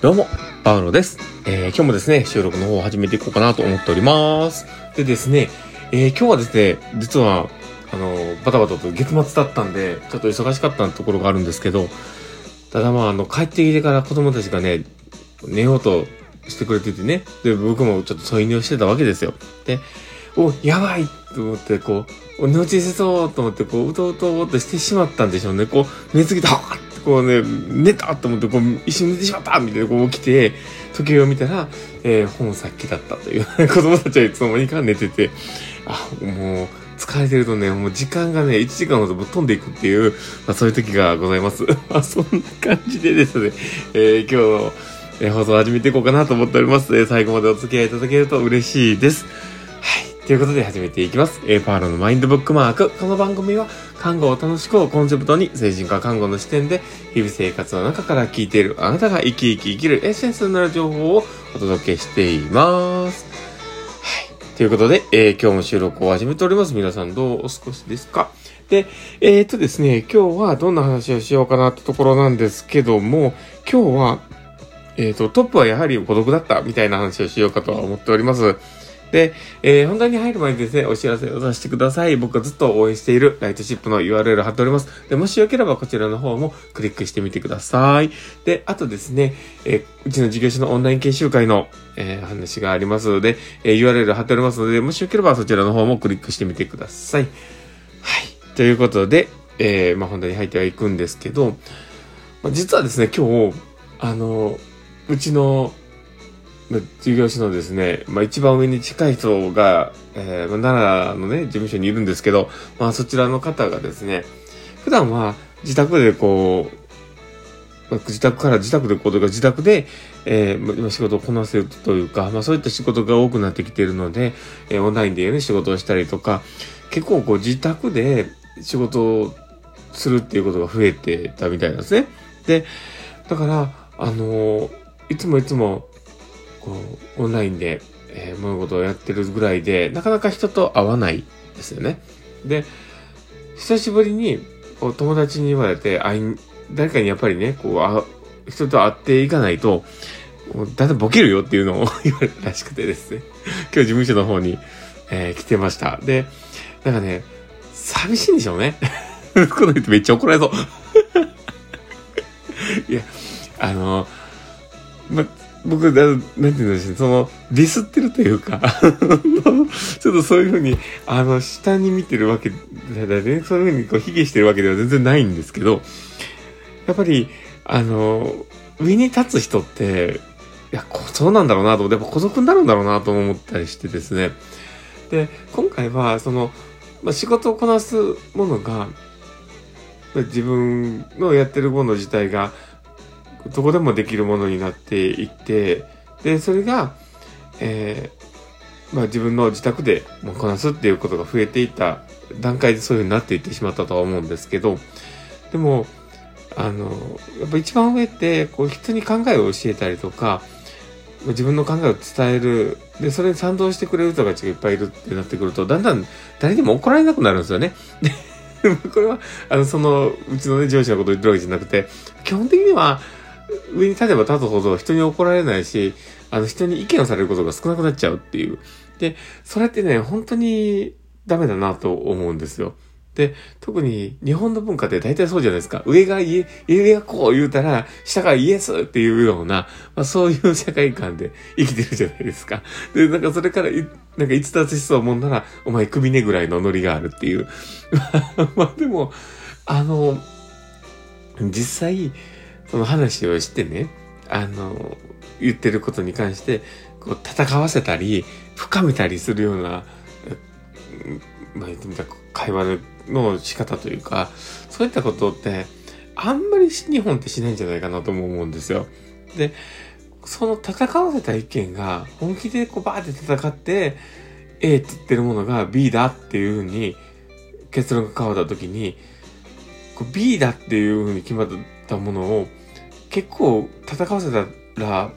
どうも、パウロです。えー、今日もですね、収録の方を始めていこうかなと思っております。でですね、えー、今日はですね、実は、あの、バタバタと月末だったんで、ちょっと忙しかったところがあるんですけど、ただまあ、あの、帰ってきてから子供たちがね、寝ようとしてくれててね、で、僕もちょっと添い寝をしてたわけですよ。で、お、やばいと思って、こう、寝落ちせそうと思って、こう、うとうとうとしてしまったんでしょうね。こう、寝すぎた、はってこうね、寝たと思って、こう、一瞬寝てしまったみたいな、こう起きて、時計を見たら、えー、本さっきだったという、子供たちはいつの間にか寝てて、あ、もう、疲れてるとね、もう時間がね、1時間ほどぶっ飛んでいくっていう、まあそういう時がございます。まあそんな感じでですね、えー、今日の、えー、放送を始めていこうかなと思っております。えー、最後までお付き合いいただけると嬉しいです。ということで始めていきます。えー、パーロのマインドブックマーク。この番組は、看護を楽しくをコンセプトに、精神科看護の視点で、日々生活の中から聞いているあなたが生き生き生きるエッセンスになる情報をお届けしています。はい。ということで、えー、今日も収録を始めております。皆さんどうお過ごしですか？で、えー、っとですね、今日はどんな話をしようかなってところなんですけども、今日は、えー、っと、トップはやはり孤独だったみたいな話をしようかとは思っております。で、えー、本題に入る前にですね、お知らせをさせてください。僕がずっと応援しているライトシップの URL 貼っております。で、もしよければこちらの方もクリックしてみてください。で、あとですね、えー、うちの事業所のオンライン研修会の、えー、話がありますので、えー、URL 貼っておりますので、もしよければそちらの方もクリックしてみてください。はい。ということで、えー、まあ、本題に入ってはいくんですけど、まあ、実はですね、今日、あの、うちの、事業所のですね、まあ一番上に近い人が、えー、奈良のね、事務所にいるんですけど、まあそちらの方がですね、普段は自宅でこう、まあ、自宅から自宅でこうとか自宅で、えー、仕事をこなせるというか、まあそういった仕事が多くなってきているので、えー、オンラインでね、仕事をしたりとか、結構こう自宅で仕事をするっていうことが増えてたみたいなんですね。で、だから、あのー、いつもいつも、オンラインで、えー、物事をやってるぐらいで、なかなか人と会わないですよね。で、久しぶりに、こう、友達に言われて、会い、誰かにやっぱりね、こう、あ人と会っていかないと、だんだんボケるよっていうのを 言われたらしくてですね。今日事務所の方に、えー、来てました。で、なんかね、寂しいんでしょうね。この人めっちゃ怒られそう。いや、あの、ま、僕、なんて言うんでしょう、その、ディスってるというか、ちょっとそういうふうに、あの、下に見てるわけだね、そういうふうにこう、卑下してるわけでは全然ないんですけど、やっぱり、あの、上に立つ人って、いや、こそうなんだろうなと思って、やっぱ孤独になるんだろうなと思ったりしてですね。で、今回は、その、まあ、仕事をこなすものが、自分のやってるもの自体が、どこでもできるものになっていって、で、それが、えー、まあ自分の自宅でもこなすっていうことが増えていった段階でそういうふうになっていってしまったとは思うんですけど、でも、あの、やっぱ一番上って、こう人に考えを教えたりとか、自分の考えを伝える。で、それに賛同してくれる人たちがいっぱいいるってなってくると、だんだん誰にも怒られなくなるんですよね。で、これは、あの、その、うちのね、上司のことを言ってるわけじゃなくて、基本的には、上に立てば立つほど人に怒られないし、あの人に意見をされることが少なくなっちゃうっていう。で、それってね、本当にダメだなと思うんですよ。で、特に日本の文化って大体そうじゃないですか。上が言え、上がこう言うたら、下がイエスっていうような、まあそういう社会観で生きてるじゃないですか。で、なんかそれから、なんか逸脱しそうもんなら、お前首ねぐらいのノリがあるっていう。まあでも、あの、実際、その話をしてね、あの、言ってることに関して、こう、戦わせたり、深めたりするような、まあ、言ってみたら会話の仕方というか、そういったことって、あんまり日本ってしないんじゃないかなとも思うんですよ。で、その戦わせた意見が本気でこうバーって戦って A って言ってるものが B だっていうふうに結論が変わった時に B だっていうふうに決まったたものを結構戦わせたら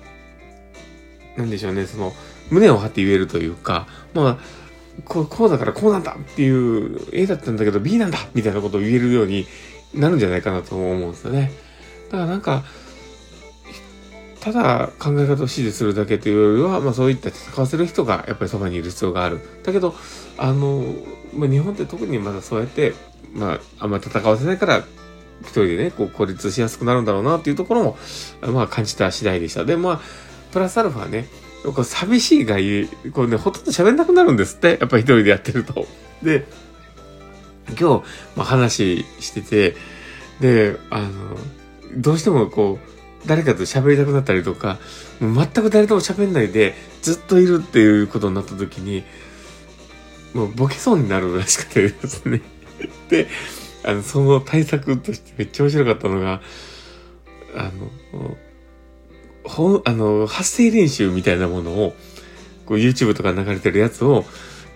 なんでしょうね、その胸を張って言えるというか、まあこう、こうだからこうなんだっていう A だったんだけど B なんだみたいなことを言えるようになるんじゃないかなと思うんですよね。だからなんか、ただ考え方を指示するだけというよりは、まあそういった戦わせる人がやっぱりそばにいる必要がある。だけど、あの、まあ日本って特にまだそうやって、まああんまり戦わせないから一人でね、こう孤立しやすくなるんだろうなっていうところも、まあ感じた次第でした。で、まあ、プラスアルファね、こう寂しいがゆえ、こうね、ほとんど喋んなくなるんですって。やっぱり一人でやってると。で、今日、まあ、話してて、で、あの、どうしてもこう、誰かと喋りたくなったりとか、もう全く誰とも喋んないで、ずっといるっていうことになった時に、もうボケそうになるらしくてですね。で、あの、その対策としてめっちゃ面白かったのが、あの、ほん、あの、発声練習みたいなものを、こう YouTube とか流れてるやつを、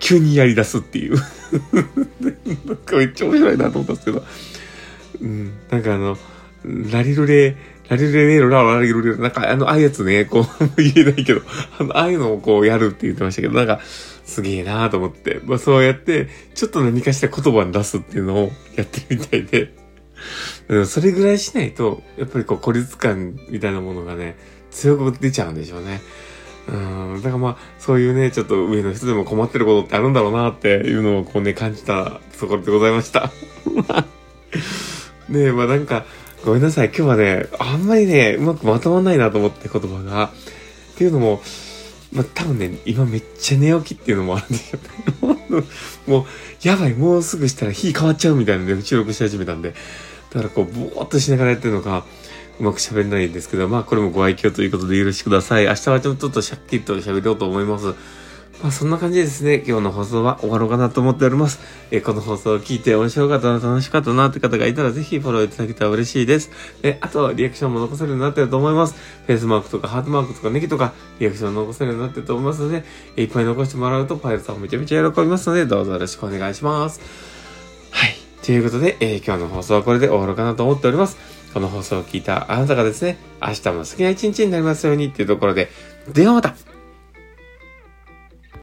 急にやり出すっていう。なんかめっちゃ面白いなと思ったんですけど。うん、なんかあの、ラリルレ、ラリルレレロララリルレ、なんかあの、ああいうやつね、こう、言えないけど、あの、ああいうのをこうやるって言ってましたけど、なんか、すげえなーと思って、まあそうやって、ちょっと何かしら言葉に出すっていうのをやってるみたいで、うん、それぐらいしないと、やっぱりこう孤立感みたいなものがね、強く出ちゃうんでしょうね。うん、だからまあ、そういうね、ちょっと上の人でも困ってることってあるんだろうなっていうのをこうね、感じたところでございました。ねえ、まあなんか、ごめんなさい。今日はね、あんまりね、うまくまとまんないなと思って言葉が。っていうのも、まあ多分ね、今めっちゃ寝起きっていうのもあるんですよね。もう、やばい、もうすぐしたら火変わっちゃうみたいなね、収録し始めたんで。だからこう、ぼーっとしながらやってるのか、うまく喋れないんですけど、まあこれもご愛嬌ということでよろしください。明日はちょっとシャッキリと喋ろうと思います。まあそんな感じでですね、今日の放送は終わろうかなと思っております。え、この放送を聞いて面白かったな、楽しかったなって方がいたらぜひフォローいただけたら嬉しいです。で、あとはリアクションも残せるようになってると思います。フェイスマークとかハートマークとかネギとかリアクション残せるようになってると思いますので、え、いっぱい残してもらうとパイルさんめちゃめちゃ喜びますので、どうぞよろしくお願いします。はい。ということで、えー、今日の放送はこれで終わろうかなと思っております。この放送を聞いたあなたがですね、明日も好きな一日になりますようにっていうところで、ではまた